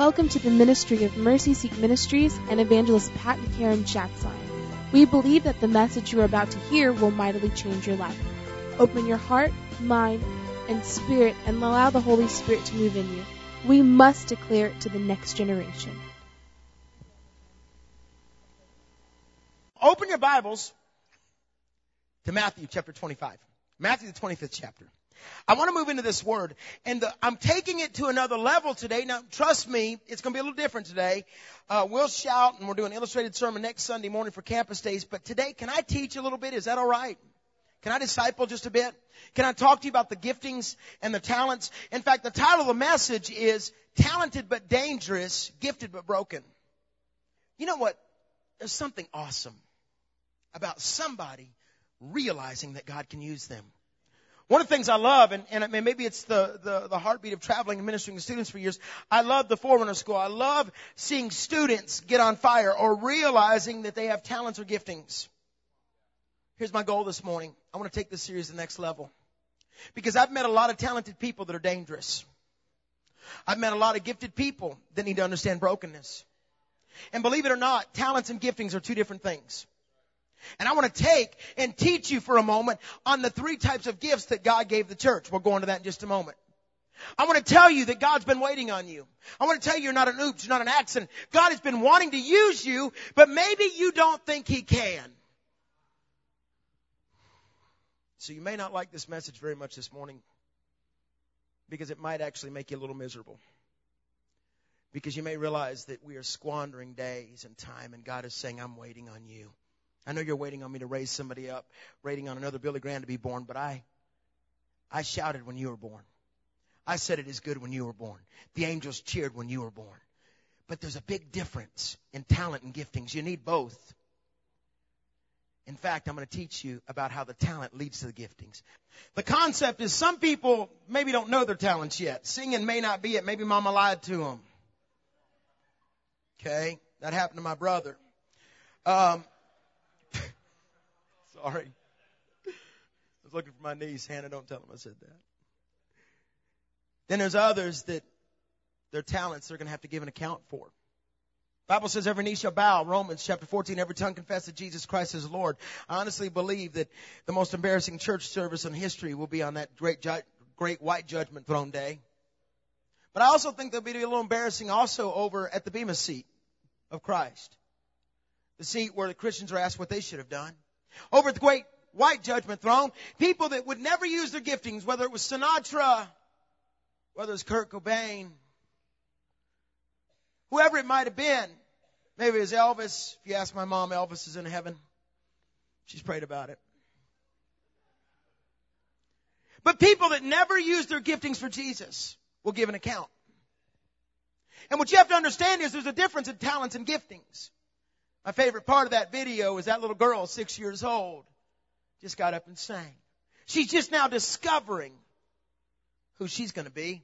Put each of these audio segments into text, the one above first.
Welcome to the ministry of Mercy Seat Ministries and evangelist Pat and Karen Schatzline. We believe that the message you are about to hear will mightily change your life. Open your heart, mind, and spirit and allow the Holy Spirit to move in you. We must declare it to the next generation. Open your Bibles to Matthew chapter 25. Matthew the 25th chapter. I want to move into this word and the, I'm taking it to another level today. Now trust me, it's going to be a little different today. Uh, we'll shout and we're doing an illustrated sermon next Sunday morning for campus days, but today can I teach a little bit? Is that alright? Can I disciple just a bit? Can I talk to you about the giftings and the talents? In fact, the title of the message is Talented but Dangerous, Gifted but Broken. You know what? There's something awesome about somebody realizing that God can use them. One of the things I love, and, and maybe it's the, the, the heartbeat of traveling and ministering to students for years, I love the Forerunner School. I love seeing students get on fire or realizing that they have talents or giftings. Here's my goal this morning. I want to take this series to the next level. Because I've met a lot of talented people that are dangerous. I've met a lot of gifted people that need to understand brokenness. And believe it or not, talents and giftings are two different things. And I want to take and teach you for a moment on the three types of gifts that God gave the church. We'll go into that in just a moment. I want to tell you that God's been waiting on you. I want to tell you you're not an oops, you're not an accident. God has been wanting to use you, but maybe you don't think He can. So you may not like this message very much this morning because it might actually make you a little miserable. Because you may realize that we are squandering days and time and God is saying, I'm waiting on you. I know you're waiting on me to raise somebody up, waiting on another Billy Graham to be born, but I, I shouted when you were born. I said it is good when you were born. The angels cheered when you were born. But there's a big difference in talent and giftings. You need both. In fact, I'm going to teach you about how the talent leads to the giftings. The concept is some people maybe don't know their talents yet. Singing may not be it. Maybe mama lied to them. Okay. That happened to my brother. Um, Sorry. I was looking for my niece. Hannah, don't tell them I said that. Then there's others that their talents they're going to have to give an account for. Bible says every knee shall bow. Romans chapter 14, every tongue confess that Jesus Christ is Lord. I honestly believe that the most embarrassing church service in history will be on that great, great white judgment throne day. But I also think there'll be a little embarrassing also over at the Bema seat of Christ. The seat where the Christians are asked what they should have done over the great white judgment throne, people that would never use their giftings, whether it was Sinatra, whether it was Kurt Cobain, whoever it might have been. Maybe it was Elvis. If you ask my mom, Elvis is in heaven. She's prayed about it. But people that never use their giftings for Jesus will give an account. And what you have to understand is there's a difference in talents and giftings. My favorite part of that video is that little girl, six years old, just got up and sang. She's just now discovering who she's going to be.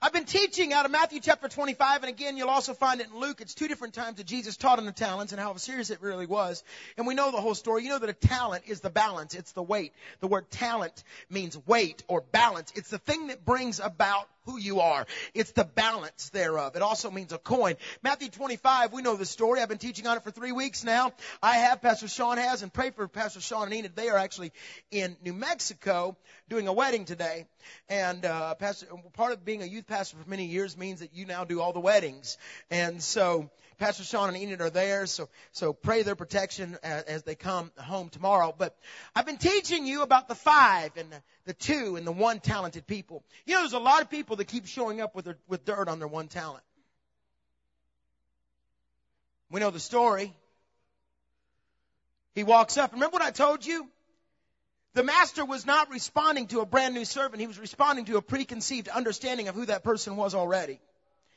I've been teaching out of Matthew chapter 25, and again, you'll also find it in Luke. It's two different times that Jesus taught on the talents and how serious it really was. And we know the whole story. You know that a talent is the balance. It's the weight. The word talent means weight or balance. It's the thing that brings about who you are. It's the balance thereof. It also means a coin. Matthew 25, we know the story. I've been teaching on it for three weeks now. I have, Pastor Sean has, and pray for Pastor Sean and Enid. They are actually in New Mexico doing a wedding today. And, uh, Pastor, part of being a youth pastor for many years means that you now do all the weddings. And so, Pastor Sean and Enid are there, so so pray their protection as, as, they come home tomorrow. But I've been teaching you about the five and the, two and the one talented people. You know, there's a lot of people that keep showing up with their, with dirt on their one talent. We know the story. He walks up. Remember what I told you? The master was not responding to a brand new servant. He was responding to a preconceived understanding of who that person was already.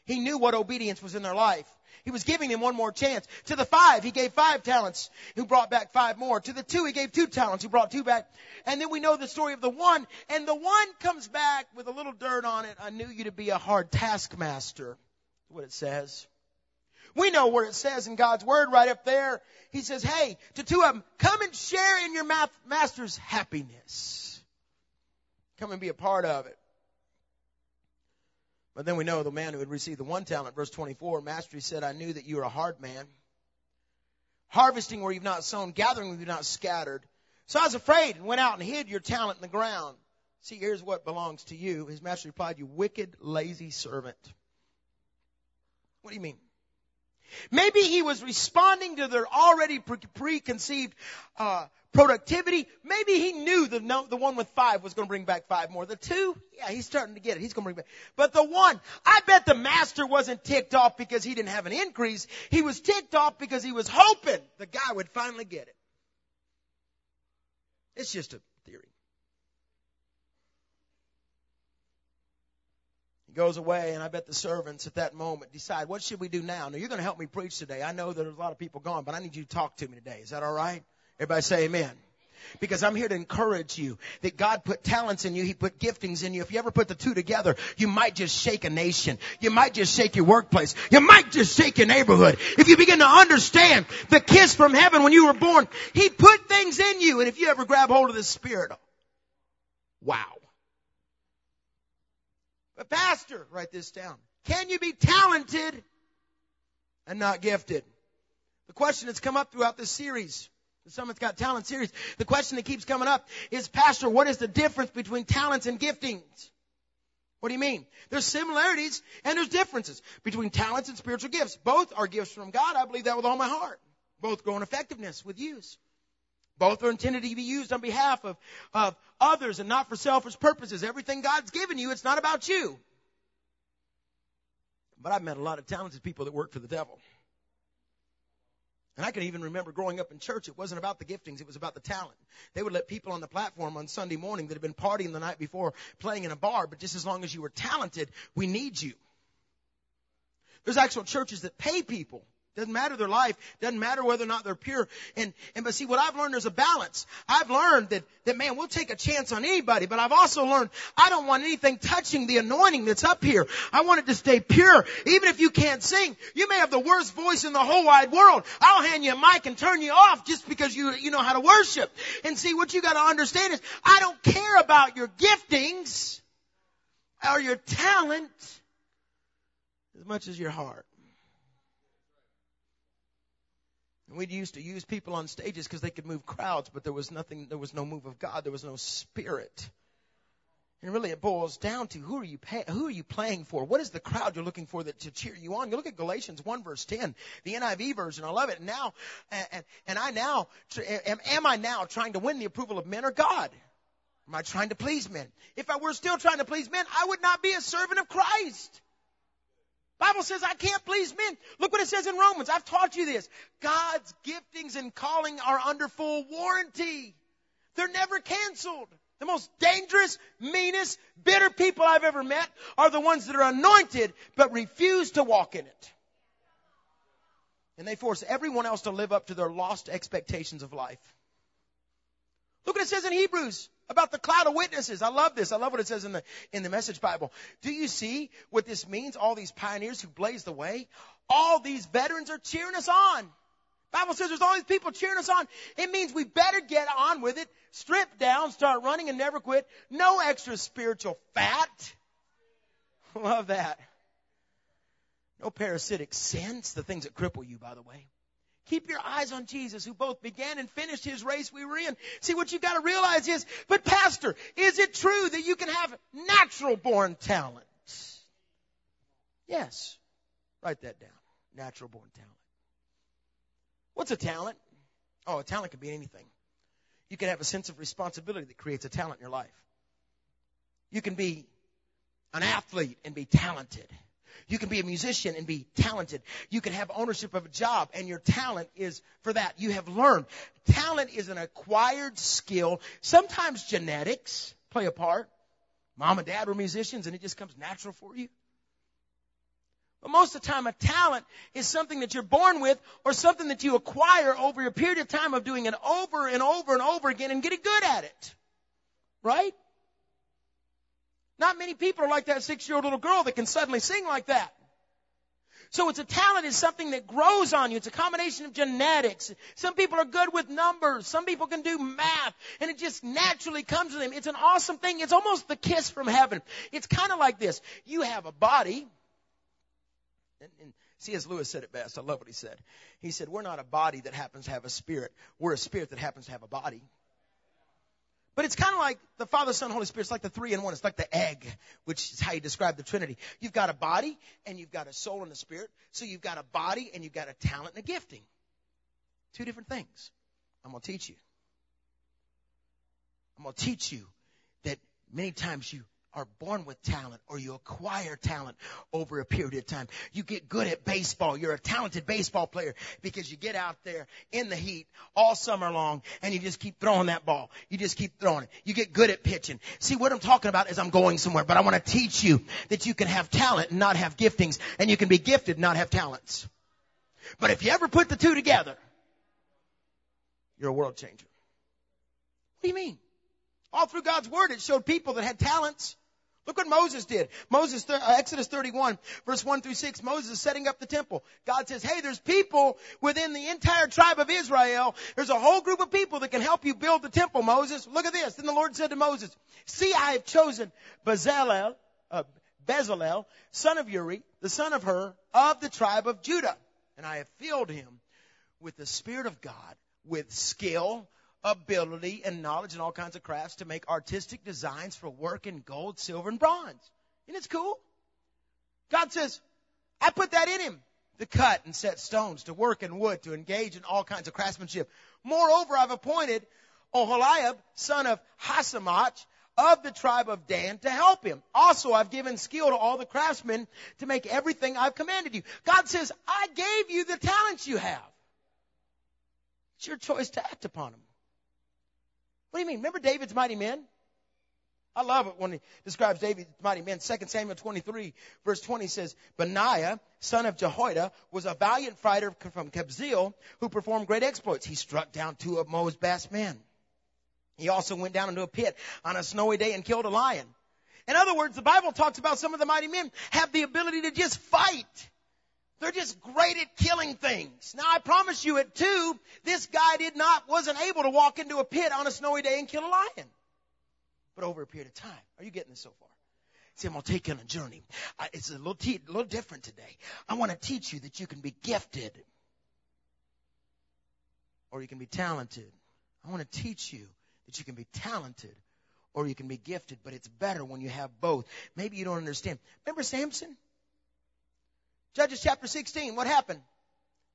He knew what obedience was in their life. He was giving them one more chance. To the five, he gave five talents, who brought back five more. To the two, he gave two talents, who brought two back. And then we know the story of the one, and the one comes back with a little dirt on it. I knew you to be a hard taskmaster. What it says. We know where it says in God's word right up there. He says, hey, to two of them, come and share in your master's happiness. Come and be a part of it. But then we know the man who had received the one talent, verse 24, Master, he said, I knew that you were a hard man. Harvesting where you've not sown, gathering where you've not scattered. So I was afraid and went out and hid your talent in the ground. See, here's what belongs to you. His master replied, You wicked, lazy servant. What do you mean? Maybe he was responding to their already pre- preconceived uh, productivity. Maybe he knew the no, the one with five was going to bring back five more. The two, yeah, he's starting to get it. He's going to bring back. But the one, I bet the master wasn't ticked off because he didn't have an increase. He was ticked off because he was hoping the guy would finally get it. It's just a theory. He goes away, and I bet the servants at that moment decide, what should we do now? Now, you're going to help me preach today. I know there's a lot of people gone, but I need you to talk to me today. Is that all right? Everybody say amen. Because I'm here to encourage you that God put talents in you. He put giftings in you. If you ever put the two together, you might just shake a nation. You might just shake your workplace. You might just shake your neighborhood. If you begin to understand the kiss from heaven when you were born, He put things in you. And if you ever grab hold of the Spirit, wow. But pastor, write this down. Can you be talented and not gifted? The question that's come up throughout this series the Summit's Got Talent series, the question that keeps coming up is, Pastor, what is the difference between talents and giftings? What do you mean? There's similarities and there's differences between talents and spiritual gifts. Both are gifts from God. I believe that with all my heart. Both grow in effectiveness with use. Both are intended to be used on behalf of, of others and not for selfish purposes. Everything God's given you, it's not about you. But I've met a lot of talented people that work for the devil. And I can even remember growing up in church, it wasn't about the giftings, it was about the talent. They would let people on the platform on Sunday morning that had been partying the night before playing in a bar, but just as long as you were talented, we need you. There's actual churches that pay people doesn't matter their life. Doesn't matter whether or not they're pure. And, and, but see, what I've learned, there's a balance. I've learned that, that man, we'll take a chance on anybody, but I've also learned I don't want anything touching the anointing that's up here. I want it to stay pure. Even if you can't sing, you may have the worst voice in the whole wide world. I'll hand you a mic and turn you off just because you, you know how to worship. And see, what you gotta understand is, I don't care about your giftings or your talent as much as your heart. We used to use people on stages because they could move crowds, but there was nothing, there was no move of God, there was no spirit. And really it boils down to who are you pay, who are you playing for? What is the crowd you're looking for that to cheer you on? You look at Galatians 1 verse 10, the NIV version. I love it. Now, and, and I now, am, am I now trying to win the approval of men or God? Am I trying to please men? If I were still trying to please men, I would not be a servant of Christ. Bible says I can't please men. Look what it says in Romans. I've taught you this. God's giftings and calling are under full warranty. They're never canceled. The most dangerous, meanest, bitter people I've ever met are the ones that are anointed but refuse to walk in it. And they force everyone else to live up to their lost expectations of life. Look what it says in Hebrews about the cloud of witnesses. I love this. I love what it says in the, in the message Bible. Do you see what this means? All these pioneers who blazed the way. All these veterans are cheering us on. Bible says there's all these people cheering us on. It means we better get on with it. Strip down, start running and never quit. No extra spiritual fat. Love that. No parasitic sins, the things that cripple you, by the way. Keep your eyes on Jesus who both began and finished his race we were in. See, what you've gotta realize is, but pastor, is it true that you can have natural born talent? Yes. Write that down. Natural born talent. What's a talent? Oh, a talent can be anything. You can have a sense of responsibility that creates a talent in your life. You can be an athlete and be talented. You can be a musician and be talented. You can have ownership of a job and your talent is for that. You have learned. Talent is an acquired skill. Sometimes genetics play a part. Mom and dad were musicians and it just comes natural for you. But most of the time, a talent is something that you're born with or something that you acquire over a period of time of doing it over and over and over again and getting good at it. Right? Not many people are like that six year old little girl that can suddenly sing like that. So it's a talent is something that grows on you. It's a combination of genetics. Some people are good with numbers. Some people can do math and it just naturally comes to them. It's an awesome thing. It's almost the kiss from heaven. It's kind of like this. You have a body. And, and C.S. Lewis said it best. I love what he said. He said, we're not a body that happens to have a spirit. We're a spirit that happens to have a body. But it's kind of like the Father, Son, Holy Spirit. It's like the three in one. It's like the egg, which is how you describe the Trinity. You've got a body and you've got a soul and a spirit. So you've got a body and you've got a talent and a gifting. Two different things. I'm going to teach you. I'm going to teach you that many times you are born with talent or you acquire talent over a period of time. You get good at baseball. You're a talented baseball player because you get out there in the heat all summer long and you just keep throwing that ball. You just keep throwing it. You get good at pitching. See, what I'm talking about is I'm going somewhere, but I want to teach you that you can have talent and not have giftings and you can be gifted and not have talents. But if you ever put the two together, you're a world changer. What do you mean? All through God's Word, it showed people that had talents Look what Moses did. Moses, uh, Exodus 31, verse 1 through 6, Moses is setting up the temple. God says, hey, there's people within the entire tribe of Israel. There's a whole group of people that can help you build the temple, Moses. Look at this. Then the Lord said to Moses, see, I have chosen Bezalel, uh, Bezalel, son of Uri, the son of Hur, of the tribe of Judah. And I have filled him with the Spirit of God, with skill, ability and knowledge and all kinds of crafts to make artistic designs for work in gold, silver, and bronze. And it's cool? God says, I put that in him to cut and set stones, to work in wood, to engage in all kinds of craftsmanship. Moreover, I've appointed Oholiab, son of Ahisamach, of the tribe of Dan to help him. Also, I've given skill to all the craftsmen to make everything I've commanded you. God says, I gave you the talents you have. It's your choice to act upon them. What do you mean? Remember David's mighty men? I love it when he describes David's mighty men. 2 Samuel 23 verse 20 says, Benaiah, son of Jehoiada, was a valiant fighter from Kabzeel who performed great exploits. He struck down two of Moab's best men. He also went down into a pit on a snowy day and killed a lion. In other words, the Bible talks about some of the mighty men have the ability to just fight. They're just great at killing things. Now I promise you at two, this guy did not, wasn't able to walk into a pit on a snowy day and kill a lion. But over a period of time. Are you getting this so far? See, I'm going to take you on a journey. It's a little, te- little different today. I want to teach you that you can be gifted or you can be talented. I want to teach you that you can be talented or you can be gifted, but it's better when you have both. Maybe you don't understand. Remember Samson? Judges chapter 16, what happened?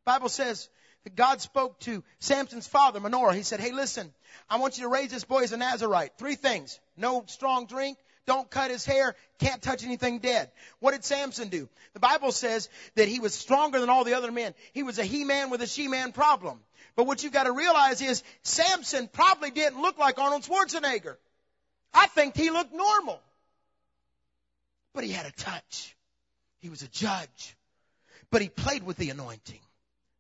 Bible says that God spoke to Samson's father, Manoah. He said, hey listen, I want you to raise this boy as a Nazarite. Three things. No strong drink, don't cut his hair, can't touch anything dead. What did Samson do? The Bible says that he was stronger than all the other men. He was a he-man with a she-man problem. But what you've got to realize is Samson probably didn't look like Arnold Schwarzenegger. I think he looked normal. But he had a touch. He was a judge. But he played with the anointing.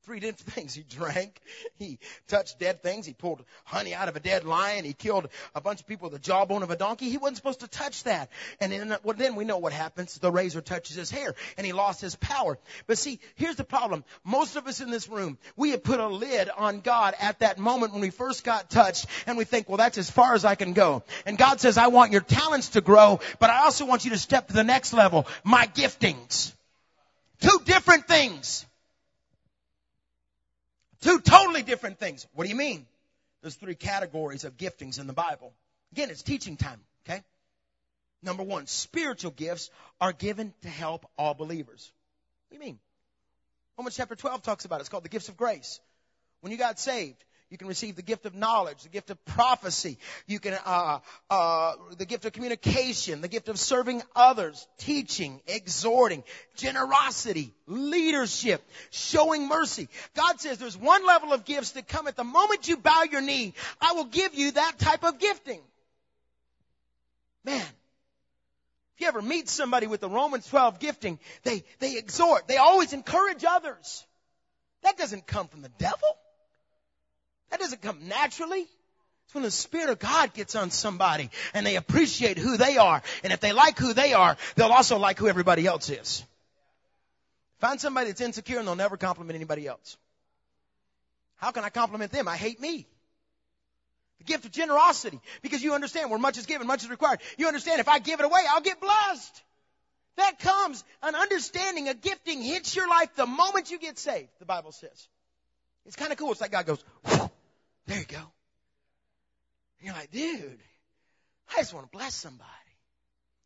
Three different things. He drank, he touched dead things, he pulled honey out of a dead lion, he killed a bunch of people with the jawbone of a donkey. He wasn't supposed to touch that. And then, well, then we know what happens. The razor touches his hair and he lost his power. But see, here's the problem. Most of us in this room, we have put a lid on God at that moment when we first got touched and we think, well, that's as far as I can go. And God says, I want your talents to grow, but I also want you to step to the next level. My giftings. Two different things. Two totally different things. What do you mean? There's three categories of giftings in the Bible. Again, it's teaching time, okay? Number one, spiritual gifts are given to help all believers. What do you mean? Romans chapter 12 talks about it. It's called the gifts of grace. When you got saved, you can receive the gift of knowledge, the gift of prophecy. You can, uh, uh, the gift of communication, the gift of serving others, teaching, exhorting, generosity, leadership, showing mercy. God says there's one level of gifts that come at the moment you bow your knee. I will give you that type of gifting. Man. If you ever meet somebody with the Romans 12 gifting, they, they exhort, they always encourage others. That doesn't come from the devil. That doesn't come naturally. It's when the Spirit of God gets on somebody and they appreciate who they are. And if they like who they are, they'll also like who everybody else is. Find somebody that's insecure and they'll never compliment anybody else. How can I compliment them? I hate me. The gift of generosity. Because you understand where much is given, much is required. You understand if I give it away, I'll get blessed. That comes an understanding, a gifting hits your life the moment you get saved, the Bible says. It's kind of cool. It's like God goes, there you go. And you're like, dude, I just want to bless somebody.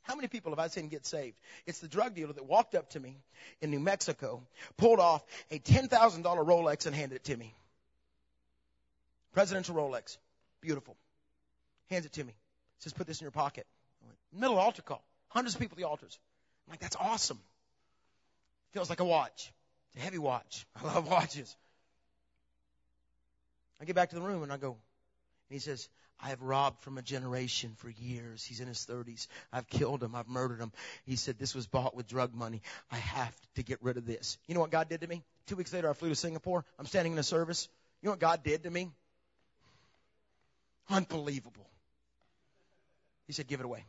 How many people have I seen get saved? It's the drug dealer that walked up to me in New Mexico, pulled off a $10,000 Rolex and handed it to me. Presidential Rolex. Beautiful. Hands it to me. Says, put this in your pocket. Middle altar call. Hundreds of people at the altars. I'm like, that's awesome. Feels like a watch. It's a heavy watch. I love watches. I get back to the room and I go, and he says, I have robbed from a generation for years. He's in his 30s. I've killed him. I've murdered him. He said, this was bought with drug money. I have to get rid of this. You know what God did to me? Two weeks later, I flew to Singapore. I'm standing in a service. You know what God did to me? Unbelievable. He said, give it away.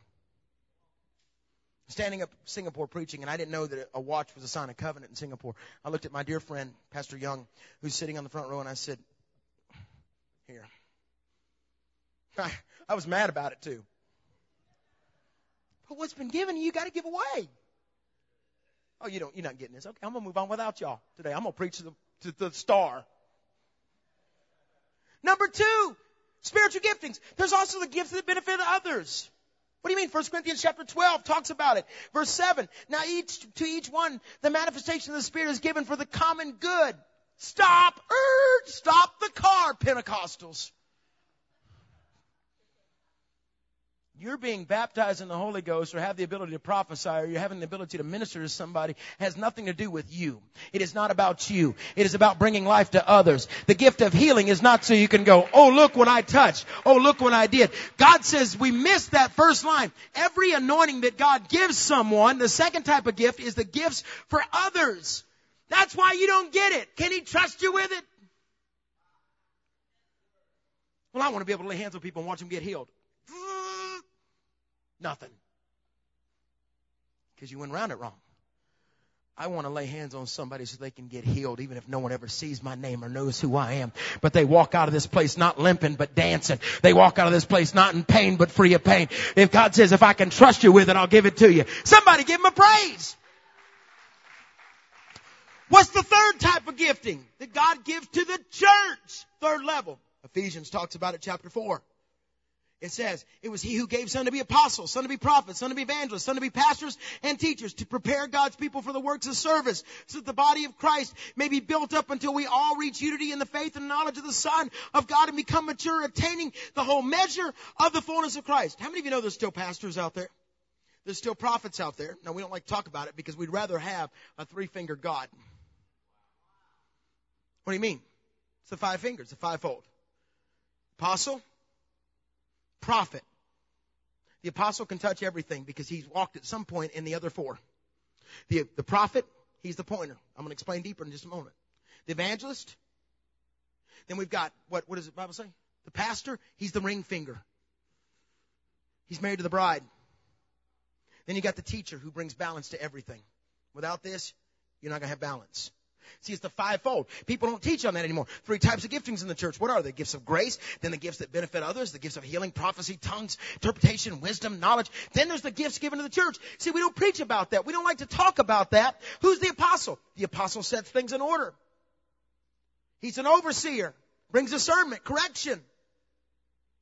Standing up Singapore preaching, and I didn't know that a watch was a sign of covenant in Singapore. I looked at my dear friend, Pastor Young, who's sitting on the front row, and I said, here. I, I was mad about it too. But what's been given you, you got to give away. Oh, you don't, you're not getting this. Okay, I'm gonna move on without y'all today. I'm gonna preach to the, to the star. Number two, spiritual giftings. There's also the gifts that benefit others. What do you mean? 1 Corinthians chapter 12 talks about it. Verse 7. Now each, to each one, the manifestation of the Spirit is given for the common good. Stop, urge, stop the car, Pentecostals. You're being baptized in the Holy Ghost or have the ability to prophesy or you're having the ability to minister to somebody has nothing to do with you. It is not about you. It is about bringing life to others. The gift of healing is not so you can go, oh look what I touched. Oh look what I did. God says we missed that first line. Every anointing that God gives someone, the second type of gift is the gifts for others. That's why you don't get it. Can He trust you with it? Well, I want to be able to lay hands on people and watch them get healed. Nothing. Because you went around it wrong. I want to lay hands on somebody so they can get healed even if no one ever sees my name or knows who I am. But they walk out of this place not limping but dancing. They walk out of this place not in pain but free of pain. If God says if I can trust you with it, I'll give it to you. Somebody give him a praise. What's the third type of gifting that God gives to the church? Third level. Ephesians talks about it chapter 4. It says, it was he who gave some to be apostles, some to be prophets, some to be evangelists, some to be pastors and teachers to prepare God's people for the works of service so that the body of Christ may be built up until we all reach unity in the faith and knowledge of the Son of God and become mature, attaining the whole measure of the fullness of Christ. How many of you know there's still pastors out there? There's still prophets out there. Now we don't like to talk about it because we'd rather have a three-finger God. What do you mean? It's the five fingers, the fivefold. Apostle, prophet. The apostle can touch everything because he's walked at some point in the other four. The, the prophet, he's the pointer. I'm going to explain deeper in just a moment. The evangelist, then we've got, what, what does the Bible say? The pastor, he's the ring finger. He's married to the bride. Then you got the teacher who brings balance to everything. Without this, you're not going to have balance. See, it's the fivefold. People don't teach on that anymore. Three types of giftings in the church. What are they? Gifts of grace, then the gifts that benefit others, the gifts of healing, prophecy, tongues, interpretation, wisdom, knowledge. Then there's the gifts given to the church. See, we don't preach about that. We don't like to talk about that. Who's the apostle? The apostle sets things in order. He's an overseer, brings discernment, correction.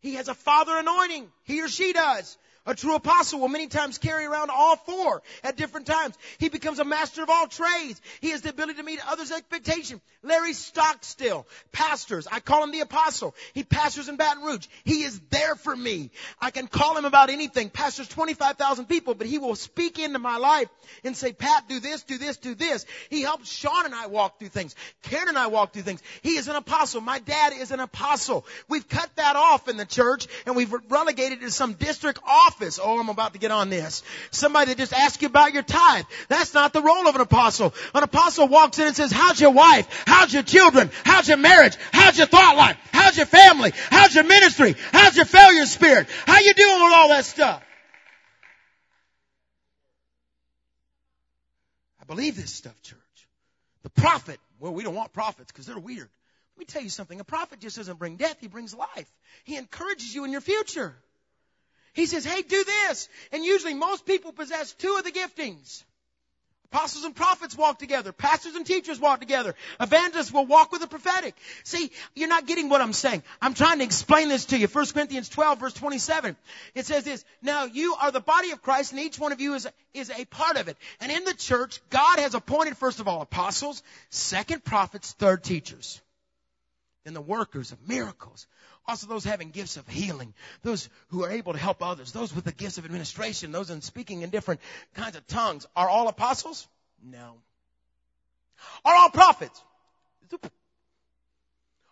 He has a father anointing. He or she does. A true apostle will many times carry around all four at different times. He becomes a master of all trades. He has the ability to meet others' expectation. Larry Stockstill, pastors. I call him the apostle. He pastors in Baton Rouge. He is there for me. I can call him about anything. Pastors 25,000 people, but he will speak into my life and say, Pat, do this, do this, do this. He helps Sean and I walk through things. Karen and I walk through things. He is an apostle. My dad is an apostle. We've cut that off in the church and we've relegated it to some district office office. Oh, I'm about to get on this. Somebody that just asks you about your tithe. That's not the role of an apostle. An apostle walks in and says, how's your wife? How's your children? How's your marriage? How's your thought life? How's your family? How's your ministry? How's your failure spirit? How you doing with all that stuff? I believe this stuff, church. The prophet, well, we don't want prophets because they're weird. Let me tell you something. A prophet just doesn't bring death, he brings life. He encourages you in your future. He says, hey, do this. And usually most people possess two of the giftings. Apostles and prophets walk together. Pastors and teachers walk together. Evangelists will walk with the prophetic. See, you're not getting what I'm saying. I'm trying to explain this to you. 1 Corinthians 12 verse 27. It says this, now you are the body of Christ and each one of you is, is a part of it. And in the church, God has appointed first of all apostles, second prophets, third teachers. Then the workers of miracles, also those having gifts of healing, those who are able to help others, those with the gifts of administration, those in speaking in different kinds of tongues. Are all apostles? No. Are all prophets?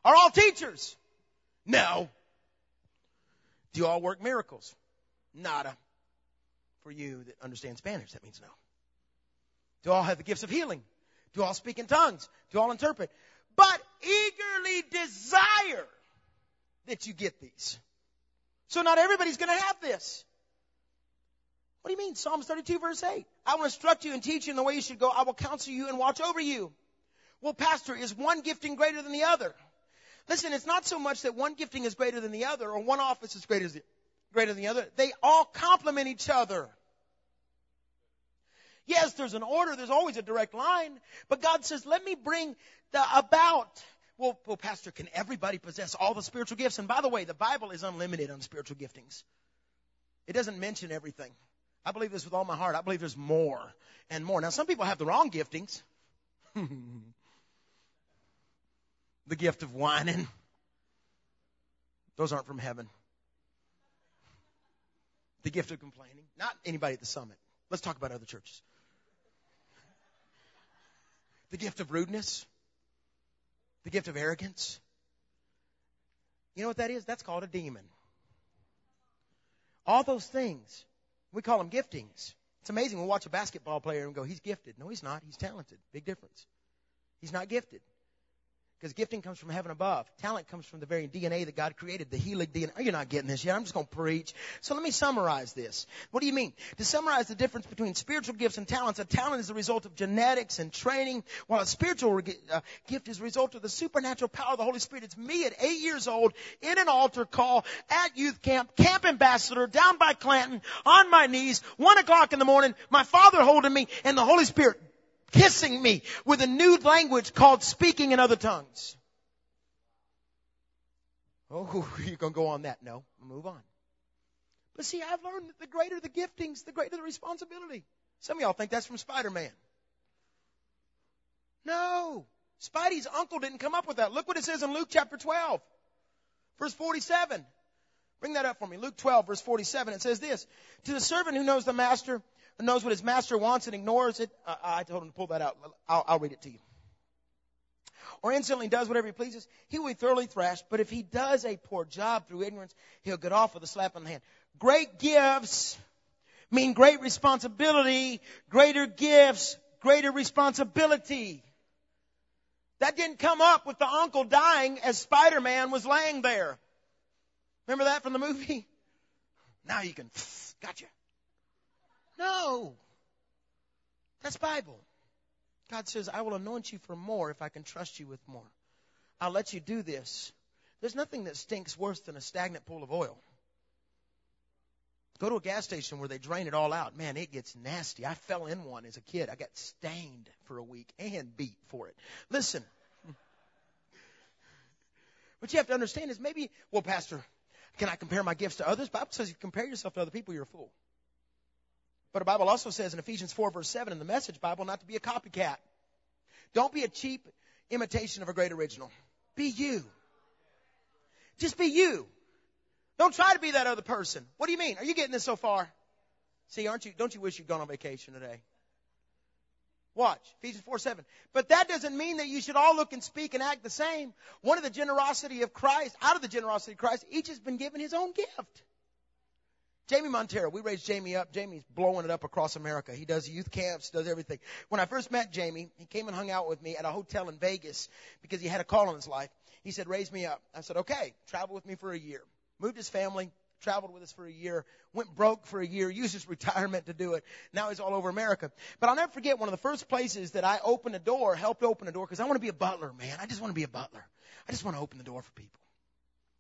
Are all teachers? No. Do you all work miracles? Nada. For you that understand Spanish, that means no. Do all have the gifts of healing? Do all speak in tongues? Do all interpret? But eagerly desire that you get these. So not everybody's going to have this. What do you mean? Psalms 32 verse 8. I will instruct you and teach you in the way you should go. I will counsel you and watch over you. Well, pastor, is one gifting greater than the other? Listen, it's not so much that one gifting is greater than the other or one office is greater, than the other. They all complement each other. Yes, there's an order. There's always a direct line. But God says, let me bring the about well, well, Pastor, can everybody possess all the spiritual gifts? And by the way, the Bible is unlimited on spiritual giftings. It doesn't mention everything. I believe this with all my heart. I believe there's more and more. Now, some people have the wrong giftings. the gift of whining. Those aren't from heaven. The gift of complaining. Not anybody at the summit. Let's talk about other churches. The gift of rudeness the gift of arrogance. You know what that is? That's called a demon. All those things, we call them giftings. It's amazing. We'll watch a basketball player and go, he's gifted. No, he's not. He's talented. Big difference. He's not gifted. Because gifting comes from heaven above. Talent comes from the very DNA that God created, the healing DNA. You're not getting this yet. I'm just going to preach. So let me summarize this. What do you mean? To summarize the difference between spiritual gifts and talents, a talent is the result of genetics and training, while a spiritual uh, gift is a result of the supernatural power of the Holy Spirit. It's me at eight years old in an altar call at youth camp, camp ambassador, down by Clanton, on my knees, one o'clock in the morning, my father holding me, and the Holy Spirit kissing me with a new language called speaking in other tongues. Oh, you're going to go on that? No, move on. But see, I've learned that the greater the giftings, the greater the responsibility. Some of y'all think that's from Spider-Man. No. Spidey's uncle didn't come up with that. Look what it says in Luke chapter 12, verse 47. Bring that up for me. Luke 12, verse 47. It says this. To the servant who knows the master, knows what his master wants and ignores it. Uh, I told him to pull that out. I'll, I'll read it to you. Or instantly does whatever he pleases, he will be thoroughly thrashed. But if he does a poor job through ignorance, he'll get off with a slap on the hand. Great gifts mean great responsibility. Greater gifts, greater responsibility. That didn't come up with the uncle dying as Spider-Man was laying there. Remember that from the movie? Now you can, gotcha. No. That's Bible. God says, I will anoint you for more if I can trust you with more. I'll let you do this. There's nothing that stinks worse than a stagnant pool of oil. Go to a gas station where they drain it all out. Man, it gets nasty. I fell in one as a kid. I got stained for a week and beat for it. Listen. What you have to understand is maybe, well, Pastor, can I compare my gifts to others? Bible says you compare yourself to other people, you're a fool. But the Bible also says in Ephesians 4 verse 7 in the message Bible not to be a copycat. Don't be a cheap imitation of a great original. Be you. Just be you. Don't try to be that other person. What do you mean? Are you getting this so far? See, aren't you, don't you wish you'd gone on vacation today? Watch. Ephesians 4 7. But that doesn't mean that you should all look and speak and act the same. One of the generosity of Christ, out of the generosity of Christ, each has been given his own gift. Jamie Montero, we raised Jamie up. Jamie's blowing it up across America. He does youth camps, does everything. When I first met Jamie, he came and hung out with me at a hotel in Vegas because he had a call in his life. He said, raise me up. I said, okay, travel with me for a year. Moved his family, traveled with us for a year, went broke for a year, used his retirement to do it. Now he's all over America. But I'll never forget one of the first places that I opened a door, helped open a door, because I want to be a butler, man. I just want to be a butler. I just want to open the door for people.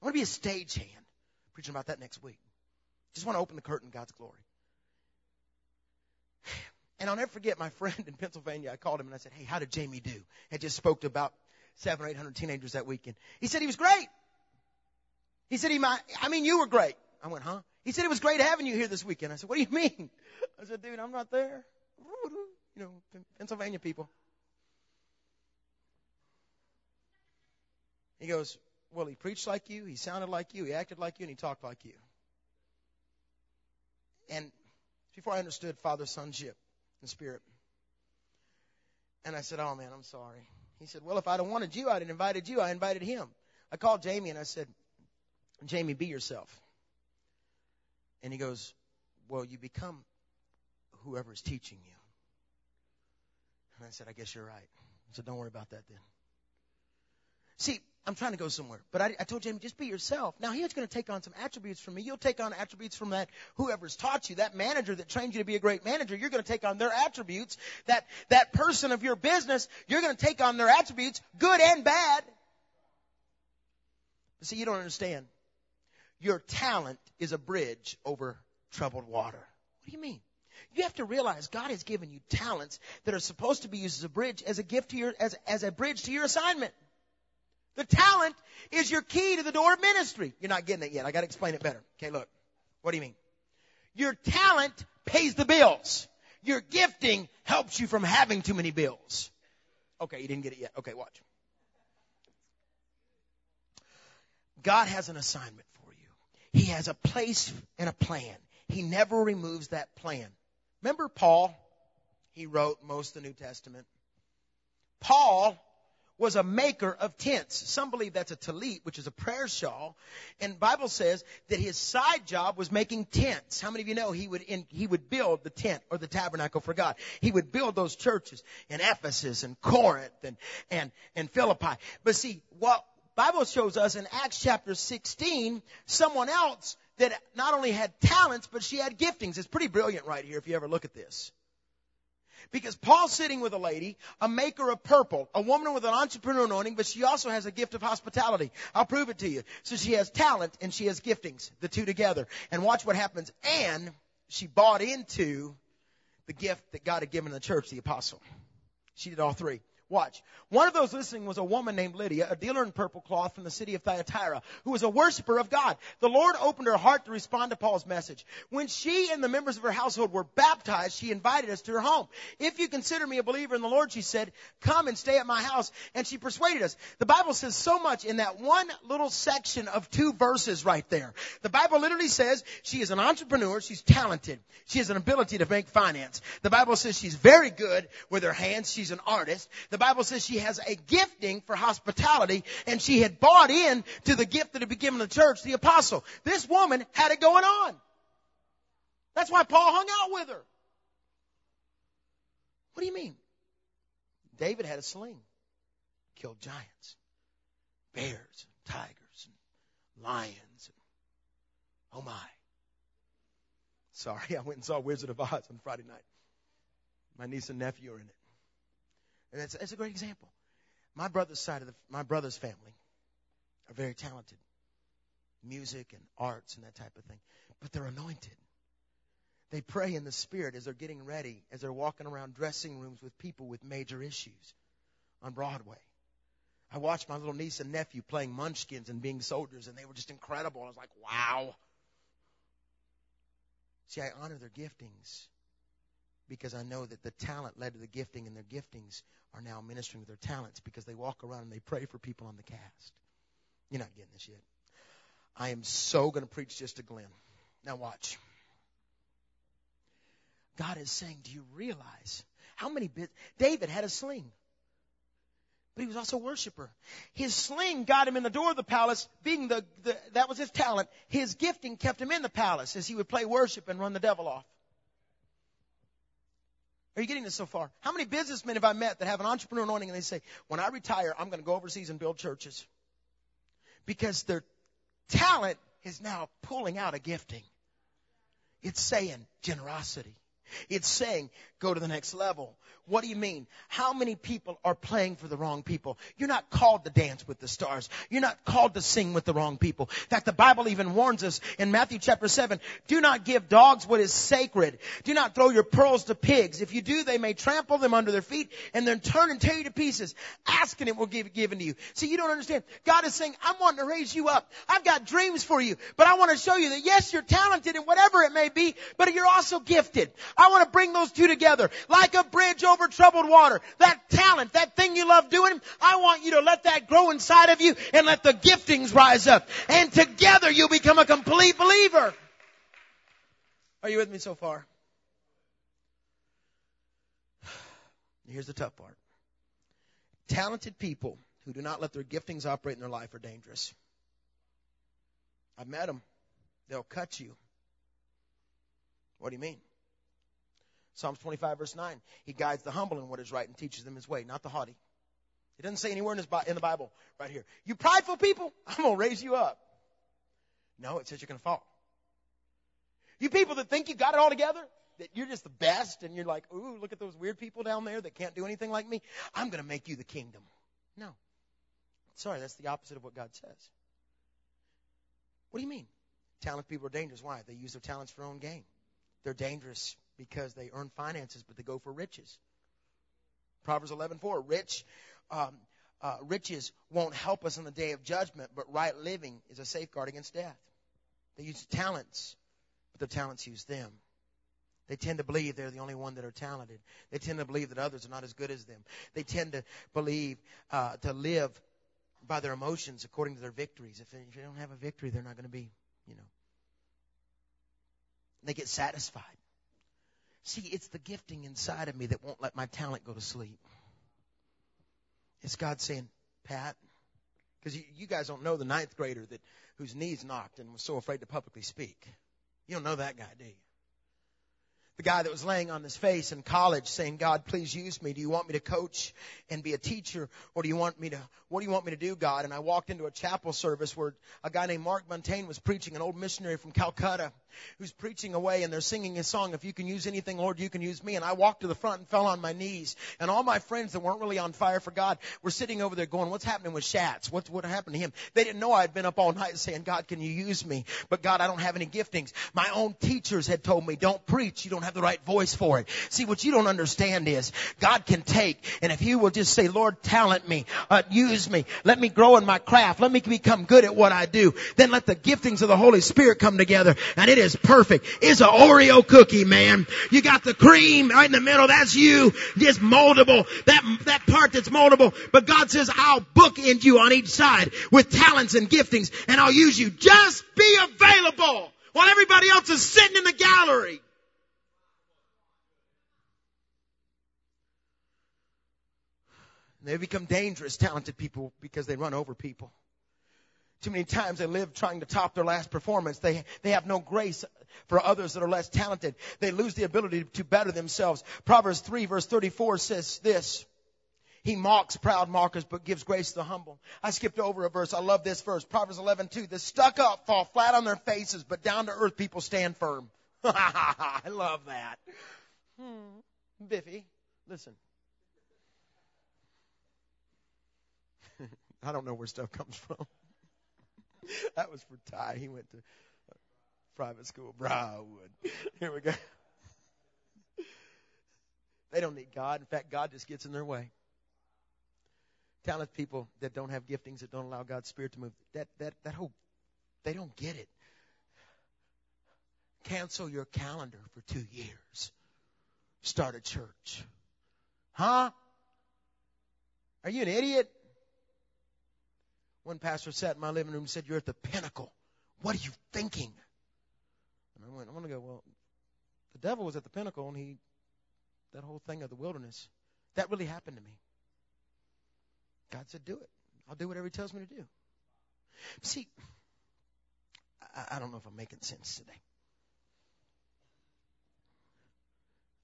I want to be a stagehand. Preaching about that next week. Just want to open the curtain, God's glory. And I'll never forget my friend in Pennsylvania. I called him and I said, Hey, how did Jamie do? I just spoke to about seven or eight hundred teenagers that weekend. He said he was great. He said he might, I mean, you were great. I went, huh? He said it was great having you here this weekend. I said, what do you mean? I said, dude, I'm not there. You know, Pennsylvania people. He goes, well, he preached like you, he sounded like you, he acted like you, and he talked like you. And before I understood father sonship and spirit. And I said, oh man, I'm sorry. He said, well, if I'd have wanted you, I'd have invited you. I invited him. I called Jamie and I said, Jamie, be yourself. And he goes, Well, you become whoever is teaching you. And I said, I guess you're right. So Don't worry about that then. See, I'm trying to go somewhere. But I, I told Jamie, just be yourself. Now he's going to take on some attributes from me. You'll take on attributes from that whoever's taught you, that manager that trained you to be a great manager. You're going to take on their attributes. That that person of your business, you're going to take on their attributes, good and bad. But see, you don't understand. Your talent is a bridge over troubled water. What do you mean? You have to realize God has given you talents that are supposed to be used as a bridge, as a gift to your, as, as a bridge to your assignment. The talent is your key to the door of ministry. You're not getting it yet. I gotta explain it better. Okay, look. What do you mean? Your talent pays the bills. Your gifting helps you from having too many bills. Okay, you didn't get it yet. Okay, watch. God has an assignment for you. he has a place and a plan. He never removes that plan. Remember Paul? He wrote most of the New Testament. Paul was a maker of tents. Some believe that's a talit, which is a prayer shawl. And Bible says that his side job was making tents. How many of you know he would in, he would build the tent or the tabernacle for God? He would build those churches in Ephesus and Corinth and and and Philippi. But see, what Bible shows us in Acts chapter 16, someone else that not only had talents, but she had giftings. It's pretty brilliant right here if you ever look at this. Because Paul's sitting with a lady, a maker of purple, a woman with an entrepreneur anointing, but she also has a gift of hospitality. I'll prove it to you. So she has talent and she has giftings, the two together. And watch what happens. And she bought into the gift that God had given the church, the apostle. She did all three. Watch. One of those listening was a woman named Lydia, a dealer in purple cloth from the city of Thyatira, who was a worshiper of God. The Lord opened her heart to respond to Paul's message. When she and the members of her household were baptized, she invited us to her home. If you consider me a believer in the Lord, she said, come and stay at my house. And she persuaded us. The Bible says so much in that one little section of two verses right there. The Bible literally says she is an entrepreneur, she's talented, she has an ability to make finance. The Bible says she's very good with her hands, she's an artist. The Bible says she has a gifting for hospitality and she had bought in to the gift that had been given to the church, the apostle. This woman had it going on. That's why Paul hung out with her. What do you mean? David had a sling, killed giants, bears, and tigers, and lions. And, oh my. Sorry, I went and saw Wizard of Oz on Friday night. My niece and nephew are in it. And that's, that's a great example. My brother's side of the, my brother's family are very talented. Music and arts and that type of thing. But they're anointed. They pray in the spirit as they're getting ready, as they're walking around dressing rooms with people with major issues on Broadway. I watched my little niece and nephew playing munchkins and being soldiers and they were just incredible. I was like, wow. See, I honor their giftings because I know that the talent led to the gifting and their giftings are now ministering with their talents because they walk around and they pray for people on the cast. You're not getting this yet. I am so going to preach just to Glenn. Now watch. God is saying, do you realize how many bits? David had a sling. But he was also a worshiper. His sling got him in the door of the palace, being the, the, that was his talent. His gifting kept him in the palace as he would play worship and run the devil off. Are you getting this so far? How many businessmen have I met that have an entrepreneur anointing and they say, when I retire, I'm going to go overseas and build churches? Because their talent is now pulling out a gifting. It's saying generosity. It's saying go to the next level. What do you mean? How many people are playing for the wrong people? You're not called to dance with the stars. You're not called to sing with the wrong people. In fact, the Bible even warns us in Matthew chapter 7, do not give dogs what is sacred. Do not throw your pearls to pigs. If you do, they may trample them under their feet and then turn and tear you to pieces. Ask and it will give given to you. See, you don't understand. God is saying, I'm wanting to raise you up. I've got dreams for you, but I want to show you that yes, you're talented in whatever it may be, but you're also gifted. I want to bring those two together like a bridge over troubled water. That talent, that thing you love doing, I want you to let that grow inside of you and let the giftings rise up. And together you'll become a complete believer. Are you with me so far? Here's the tough part. Talented people who do not let their giftings operate in their life are dangerous. I've met them. They'll cut you. What do you mean? Psalms 25 verse 9. He guides the humble in what is right and teaches them his way, not the haughty. It doesn't say anywhere in, his, in the Bible right here. You prideful people, I'm going to raise you up. No, it says you're going to fall. You people that think you got it all together, that you're just the best and you're like, ooh, look at those weird people down there that can't do anything like me. I'm going to make you the kingdom. No. Sorry, that's the opposite of what God says. What do you mean? Talented people are dangerous. Why? They use their talents for their own gain. They're dangerous because they earn finances, but they go for riches. Proverbs 11:4. Rich, um, uh, riches won't help us in the day of judgment, but right living is a safeguard against death. They use talents, but their talents use them. They tend to believe they're the only one that are talented. They tend to believe that others are not as good as them. They tend to believe uh, to live by their emotions according to their victories. If they, if they don't have a victory, they're not going to be, you know. They get satisfied. See, it's the gifting inside of me that won't let my talent go to sleep. It's God saying, Pat, because you, you guys don't know the ninth grader that whose knees knocked and was so afraid to publicly speak. You don't know that guy, do you? the guy that was laying on his face in college saying, God, please use me. Do you want me to coach and be a teacher? Or do you want me to, what do you want me to do, God? And I walked into a chapel service where a guy named Mark Montaigne was preaching, an old missionary from Calcutta who's preaching away and they're singing a song, if you can use anything, Lord, you can use me. And I walked to the front and fell on my knees. And all my friends that weren't really on fire for God were sitting over there going, what's happening with Schatz? What, what happened to him? They didn't know I'd been up all night saying, God, can you use me? But God, I don't have any giftings. My own teachers had told me, don't preach. You don't have the right voice for it. See, what you don't understand is God can take, and if you will just say, Lord, talent me, uh, use me, let me grow in my craft, let me become good at what I do, then let the giftings of the Holy Spirit come together, and it is perfect. It's an Oreo cookie, man. You got the cream right in the middle, that's you, just moldable, that, that part that's moldable, but God says, I'll bookend you on each side with talents and giftings, and I'll use you. Just be available while everybody else is sitting in the gallery. They become dangerous, talented people because they run over people. Too many times they live trying to top their last performance. They, they have no grace for others that are less talented. They lose the ability to better themselves. Proverbs 3 verse 34 says this. He mocks proud mockers, but gives grace to the humble. I skipped over a verse. I love this verse. Proverbs 11, 2. The stuck up fall flat on their faces, but down to earth people stand firm. I love that. Hmm. Biffy, listen. I don't know where stuff comes from. that was for Ty. He went to private school, Briarwood. Here we go. They don't need God. In fact, God just gets in their way. Talented people that don't have giftings, that don't allow God's Spirit to move, that, that, that whole, they don't get it. Cancel your calendar for two years. Start a church. Huh? Are you an idiot? One pastor sat in my living room and said, You're at the pinnacle. What are you thinking? And I went, I'm going to go, Well, the devil was at the pinnacle and he, that whole thing of the wilderness, that really happened to me. God said, Do it. I'll do whatever he tells me to do. See, I, I don't know if I'm making sense today.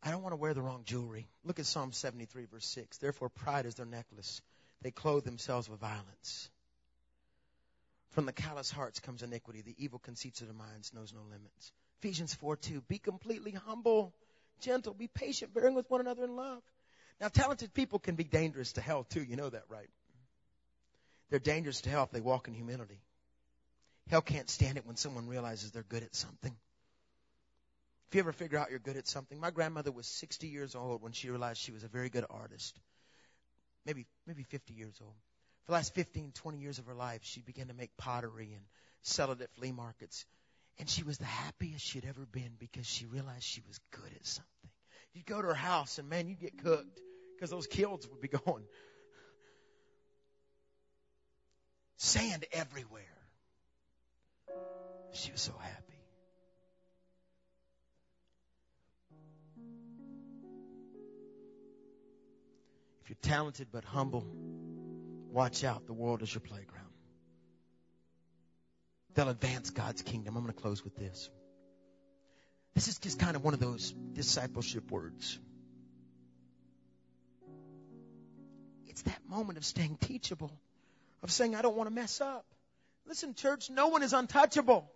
I don't want to wear the wrong jewelry. Look at Psalm 73, verse 6. Therefore, pride is their necklace. They clothe themselves with violence. From the callous hearts comes iniquity. The evil conceits of the minds knows no limits. Ephesians 4 2. Be completely humble, gentle, be patient, bearing with one another in love. Now, talented people can be dangerous to hell too. You know that, right? They're dangerous to hell if they walk in humility. Hell can't stand it when someone realizes they're good at something. If you ever figure out you're good at something, my grandmother was 60 years old when she realized she was a very good artist. Maybe, maybe 50 years old. The last 15, 20 years of her life, she began to make pottery and sell it at flea markets. And she was the happiest she'd ever been because she realized she was good at something. You'd go to her house and man, you'd get cooked because those kilns would be going. Sand everywhere. She was so happy. If you're talented but humble, watch out. The world is your playground. They'll advance God's kingdom. I'm going to close with this. This is just kind of one of those discipleship words. It's that moment of staying teachable, of saying, I don't want to mess up. Listen, church, no one is untouchable.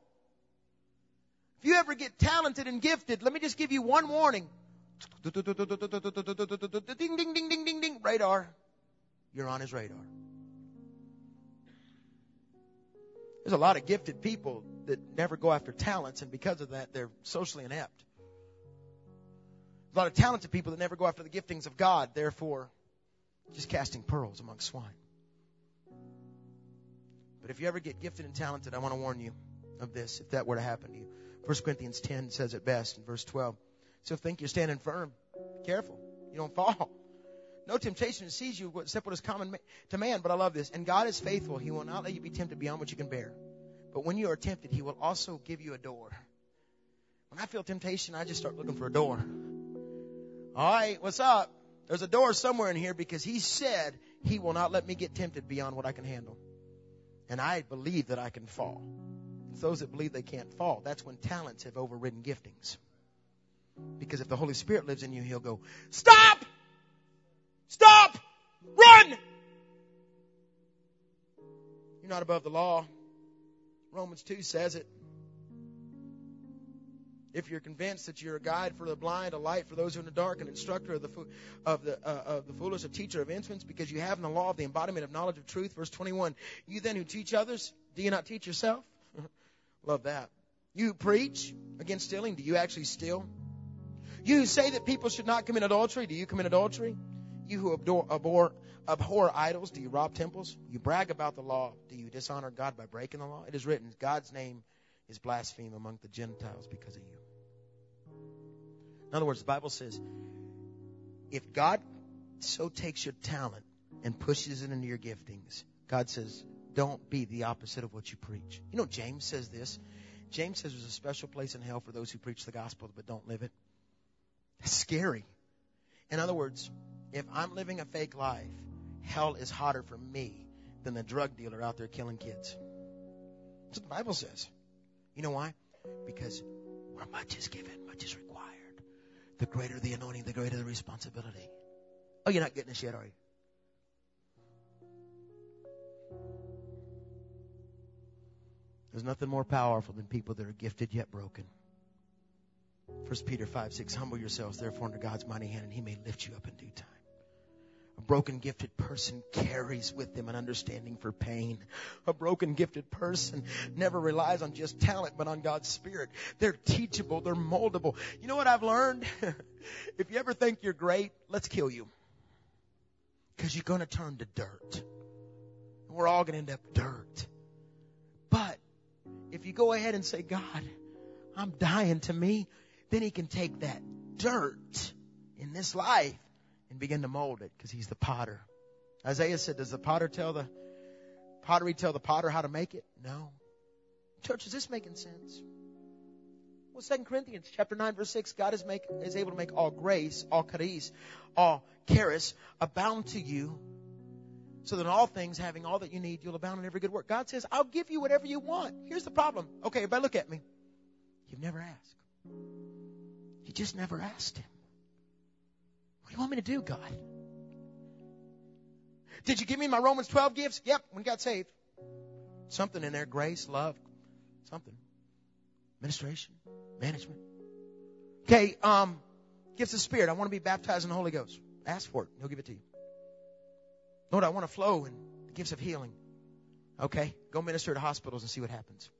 If you ever get talented and gifted, let me just give you one warning. Ding, ding, ding, ding, ding, ding, radar. You're on his radar. There's a lot of gifted people that never go after talents, and because of that, they're socially inept. A lot of talented people that never go after the giftings of God, therefore, just casting pearls among swine. But if you ever get gifted and talented, I want to warn you of this, if that were to happen to you. 1 Corinthians 10 says it best in verse 12. So think you're standing firm. Be careful. You don't fall. No temptation to seize you except what is common to man. But I love this. And God is faithful. He will not let you be tempted beyond what you can bear. But when you are tempted, He will also give you a door. When I feel temptation, I just start looking for a door. All right, what's up? There's a door somewhere in here because He said He will not let me get tempted beyond what I can handle. And I believe that I can fall. It's those that believe they can't fall. That's when talents have overridden giftings. Because if the Holy Spirit lives in you, He'll go, Stop! Stop! Run! You're not above the law. Romans 2 says it. If you're convinced that you're a guide for the blind, a light for those who are in the dark, an instructor of the of the uh, of the foolish, a teacher of infants, because you have in the law of the embodiment of knowledge of truth. Verse 21. You then who teach others, do you not teach yourself? Love that. You preach against stealing, do you actually steal? You say that people should not commit adultery. Do you commit adultery? You who abhor, abhor, abhor idols, do you rob temples? You brag about the law. Do you dishonor God by breaking the law? It is written, God's name is blasphemed among the Gentiles because of you. In other words, the Bible says, if God so takes your talent and pushes it into your giftings, God says, don't be the opposite of what you preach. You know, James says this. James says there's a special place in hell for those who preach the gospel but don't live it. That's scary. In other words, if I'm living a fake life, hell is hotter for me than the drug dealer out there killing kids. That's what the Bible says. You know why? Because where much is given, much is required. The greater the anointing, the greater the responsibility. Oh, you're not getting this yet, are you? There's nothing more powerful than people that are gifted yet broken. 1 Peter 5, 6, humble yourselves therefore under God's mighty hand and he may lift you up in due time. A broken gifted person carries with them an understanding for pain. A broken gifted person never relies on just talent, but on God's Spirit. They're teachable. They're moldable. You know what I've learned? if you ever think you're great, let's kill you. Cause you're gonna turn to dirt. We're all gonna end up dirt. But if you go ahead and say, God, I'm dying to me, then he can take that dirt in this life and begin to mold it because he's the potter. Isaiah said, does the potter tell the pottery tell the potter how to make it? No. Church, is this making sense? Well, Second Corinthians chapter 9 verse 6, God is make, is able to make all grace, all charis, all charis abound to you so that in all things, having all that you need, you'll abound in every good work. God says, I'll give you whatever you want. Here's the problem. Okay, everybody look at me. You've never asked. You just never asked him. Do you want me to do, God? Did you give me my Romans 12 gifts? Yep, when you got saved. Something in there, grace, love, something. Administration, management. Okay, um, gifts of spirit. I want to be baptized in the Holy Ghost. Ask for it. He'll give it to you. Lord, I want to flow in the gifts of healing. Okay, go minister to hospitals and see what happens.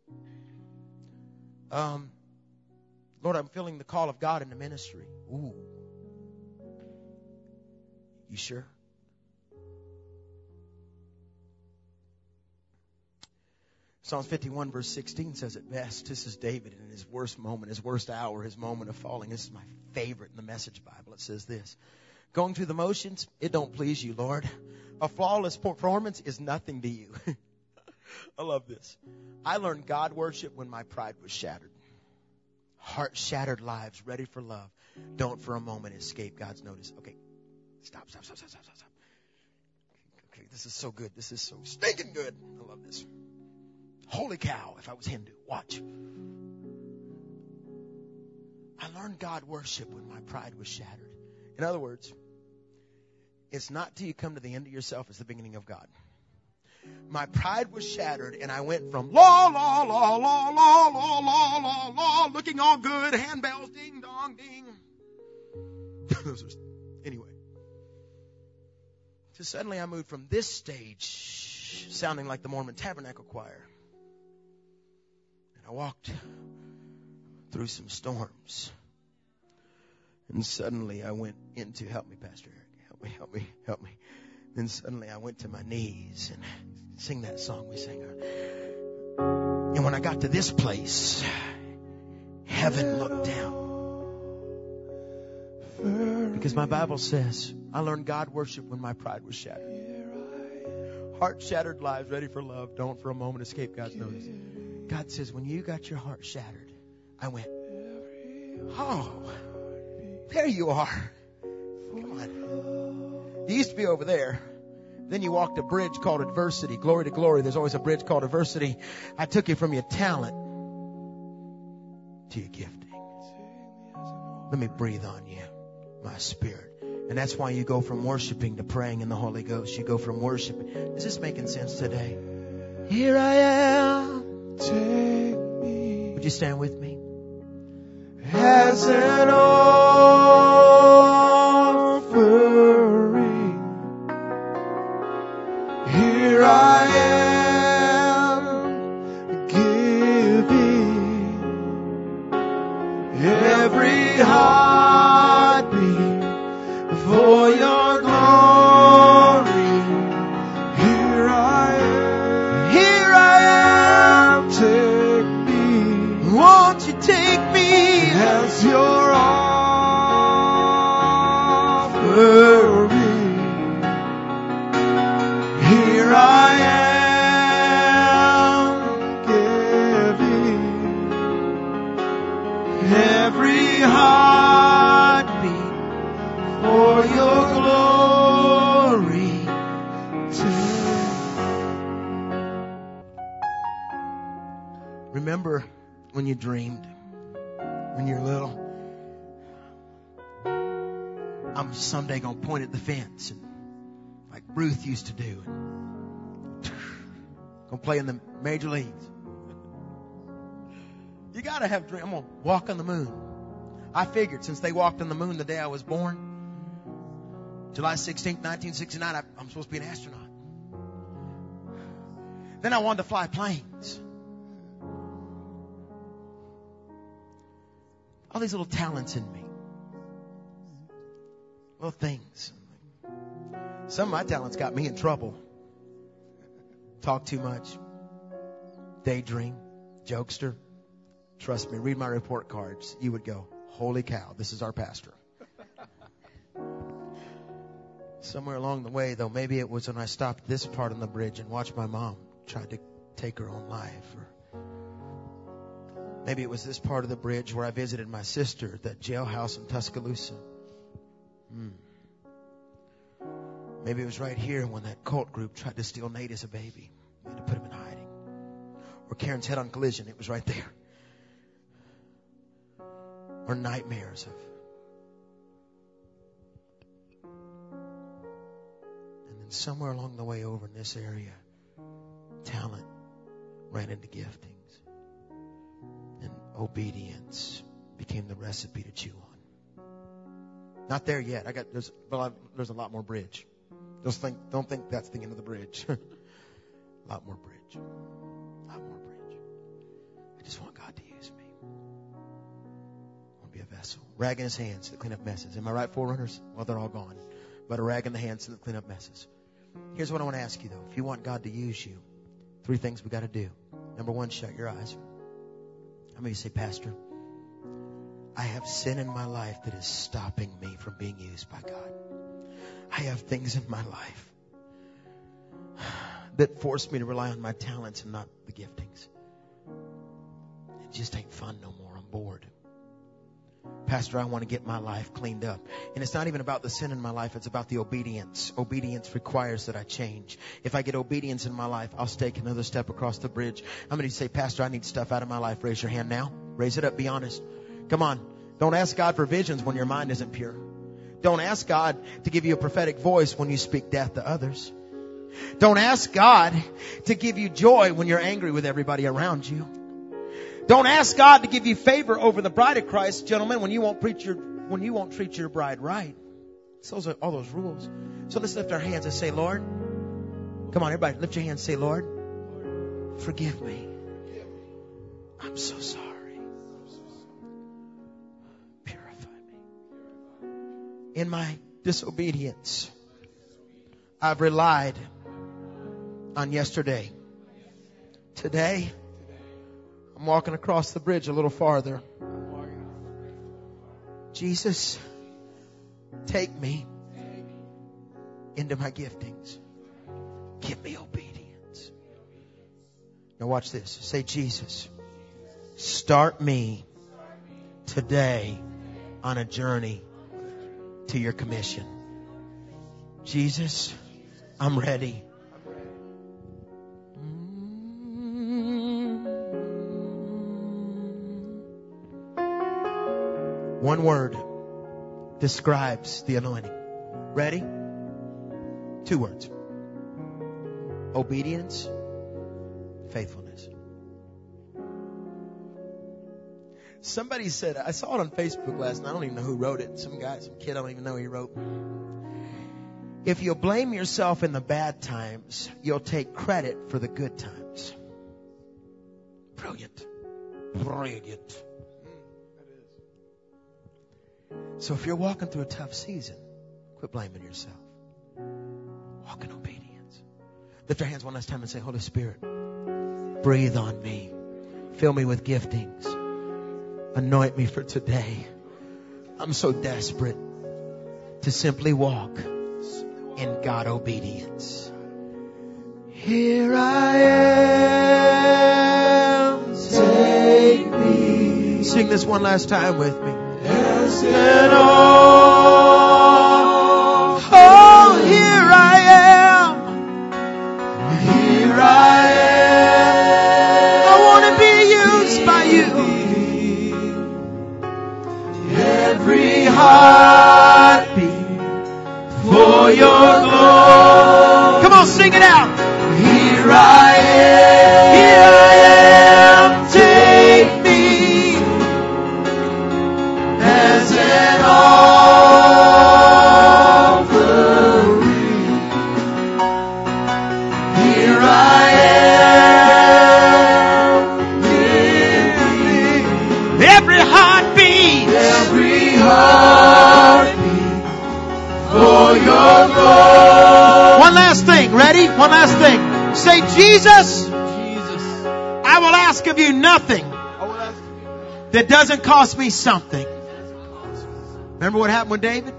Um, Lord, I'm feeling the call of God in the ministry. Ooh. You sure? Psalms 51 verse 16 says it best. This is David in his worst moment, his worst hour, his moment of falling. This is my favorite in the message Bible. It says this. Going through the motions, it don't please you, Lord. A flawless performance is nothing to you. I love this. I learned God worship when my pride was shattered. Heart shattered lives ready for love. Don't for a moment escape God's notice. Okay. Stop, stop, stop, stop, stop, stop. Okay, this is so good. This is so stinking good. I love this. Holy cow, if I was Hindu. Watch. I learned God worship when my pride was shattered. In other words, it's not till you come to the end of yourself as the beginning of God. My pride was shattered and I went from la la la la la la la la la looking all good, handbells, ding dong ding. anyway. To suddenly I moved from this stage sounding like the Mormon Tabernacle Choir And I walked through some storms. And suddenly I went into, help me, Pastor Eric, help me, help me, help me. Then suddenly I went to my knees and sing that song we sang. And when I got to this place, heaven looked down. Because my Bible says, I learned God worship when my pride was shattered. Heart shattered lives ready for love. Don't for a moment escape God's notice. God says, when you got your heart shattered, I went, oh, there you are. Come on. You used to be over there. Then you walked a bridge called adversity. Glory to glory. There's always a bridge called adversity. I took you from your talent to your gifting. Let me breathe on you, my spirit. And that's why you go from worshiping to praying in the Holy Ghost. You go from worshiping. Is this making sense today? Here I am. Take me. Would you stand with me? As an offering, Someday gonna point at the fence and like Ruth used to do. And gonna play in the major leagues. You gotta have dreams. I'm gonna walk on the moon. I figured since they walked on the moon the day I was born, July 16th, 1969, I, I'm supposed to be an astronaut. Then I wanted to fly planes. All these little talents in me. Little things. Some of my talents got me in trouble. Talk too much. Daydream. Jokester. Trust me, read my report cards. You would go, holy cow, this is our pastor. Somewhere along the way, though, maybe it was when I stopped this part on the bridge and watched my mom try to take her own life. Or maybe it was this part of the bridge where I visited my sister at that jailhouse in Tuscaloosa. Maybe it was right here when that cult group tried to steal Nate as a baby. We to put him in hiding. Or Karen's head on collision. It was right there. Or nightmares of and then somewhere along the way over in this area, talent ran into giftings. And obedience became the recipe to chew on. Not there yet. I got there's well, there's a lot more bridge. Just think don't think that's the end of the bridge. a lot more bridge. A lot more bridge. I just want God to use me. I want to be a vessel. Rag in his hands to clean up messes. Am I right, forerunners? Well, they're all gone. But a rag in the hands to clean up messes. Here's what I want to ask you though. If you want God to use you, three things we got to do. Number one, shut your eyes. How many say, Pastor? I have sin in my life that is stopping me from being used by God. I have things in my life that force me to rely on my talents and not the giftings. It just ain't fun no more. I'm bored. Pastor, I want to get my life cleaned up. And it's not even about the sin in my life, it's about the obedience. Obedience requires that I change. If I get obedience in my life, I'll take another step across the bridge. How many say, Pastor, I need stuff out of my life? Raise your hand now. Raise it up. Be honest. Come on. Don't ask God for visions when your mind isn't pure. Don't ask God to give you a prophetic voice when you speak death to others. Don't ask God to give you joy when you're angry with everybody around you. Don't ask God to give you favor over the bride of Christ, gentlemen, when you won't preach your, when you won't treat your bride right. So those are all those rules. So let's lift our hands and say, Lord, come on, everybody, lift your hands, and say, Lord, forgive me. I'm so sorry. In my disobedience, I've relied on yesterday. Today, I'm walking across the bridge a little farther. Jesus, take me into my giftings. Give me obedience. Now watch this. Say, Jesus, start me today on a journey to your commission. Jesus, I'm ready. One word describes the anointing. Ready? Two words. Obedience, faithfulness. Somebody said, I saw it on Facebook last night. I don't even know who wrote it. Some guy, some kid, I don't even know he wrote. If you blame yourself in the bad times, you'll take credit for the good times. Brilliant. Brilliant. So if you're walking through a tough season, quit blaming yourself. Walk in obedience. Lift your hands one last time and say, Holy Spirit, breathe on me. Fill me with giftings. Anoint me for today. I'm so desperate to simply walk in God obedience. Here I am. Take me. Sing this one last time with me. Yes, and Ready? One last thing. Say, Jesus, Jesus, I will ask of you nothing I will ask that doesn't cost me something. Remember what happened with David?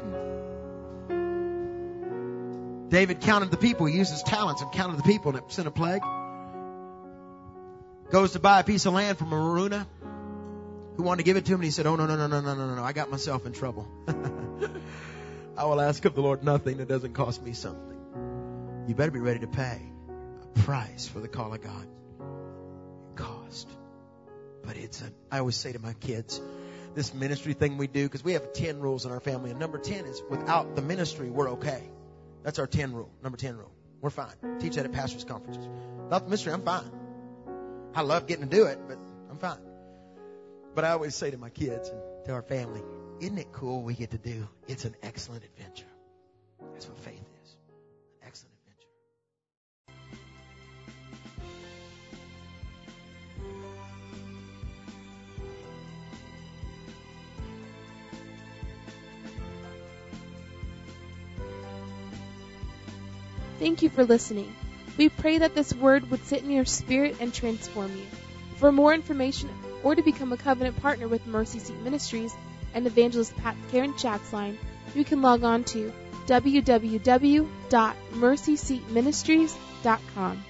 David counted the people. He used his talents and counted the people and it sent a plague. Goes to buy a piece of land from Araunah who wanted to give it to him and he said, Oh no, no, no, no, no, no, no, no. I got myself in trouble. I will ask of the Lord nothing that doesn't cost me something. You better be ready to pay a price for the call of God. Cost. But it's a, I always say to my kids, this ministry thing we do, because we have 10 rules in our family. And number 10 is without the ministry, we're okay. That's our 10 rule. Number 10 rule. We're fine. Teach that at pastors' conferences. Without the ministry, I'm fine. I love getting to do it, but I'm fine. But I always say to my kids and to our family, isn't it cool we get to do? It's an excellent adventure. Thank you for listening. We pray that this word would sit in your spirit and transform you. For more information or to become a covenant partner with Mercy Seat Ministries and evangelist Pat Karen Schatzline, you can log on to www.mercyseatministries.com.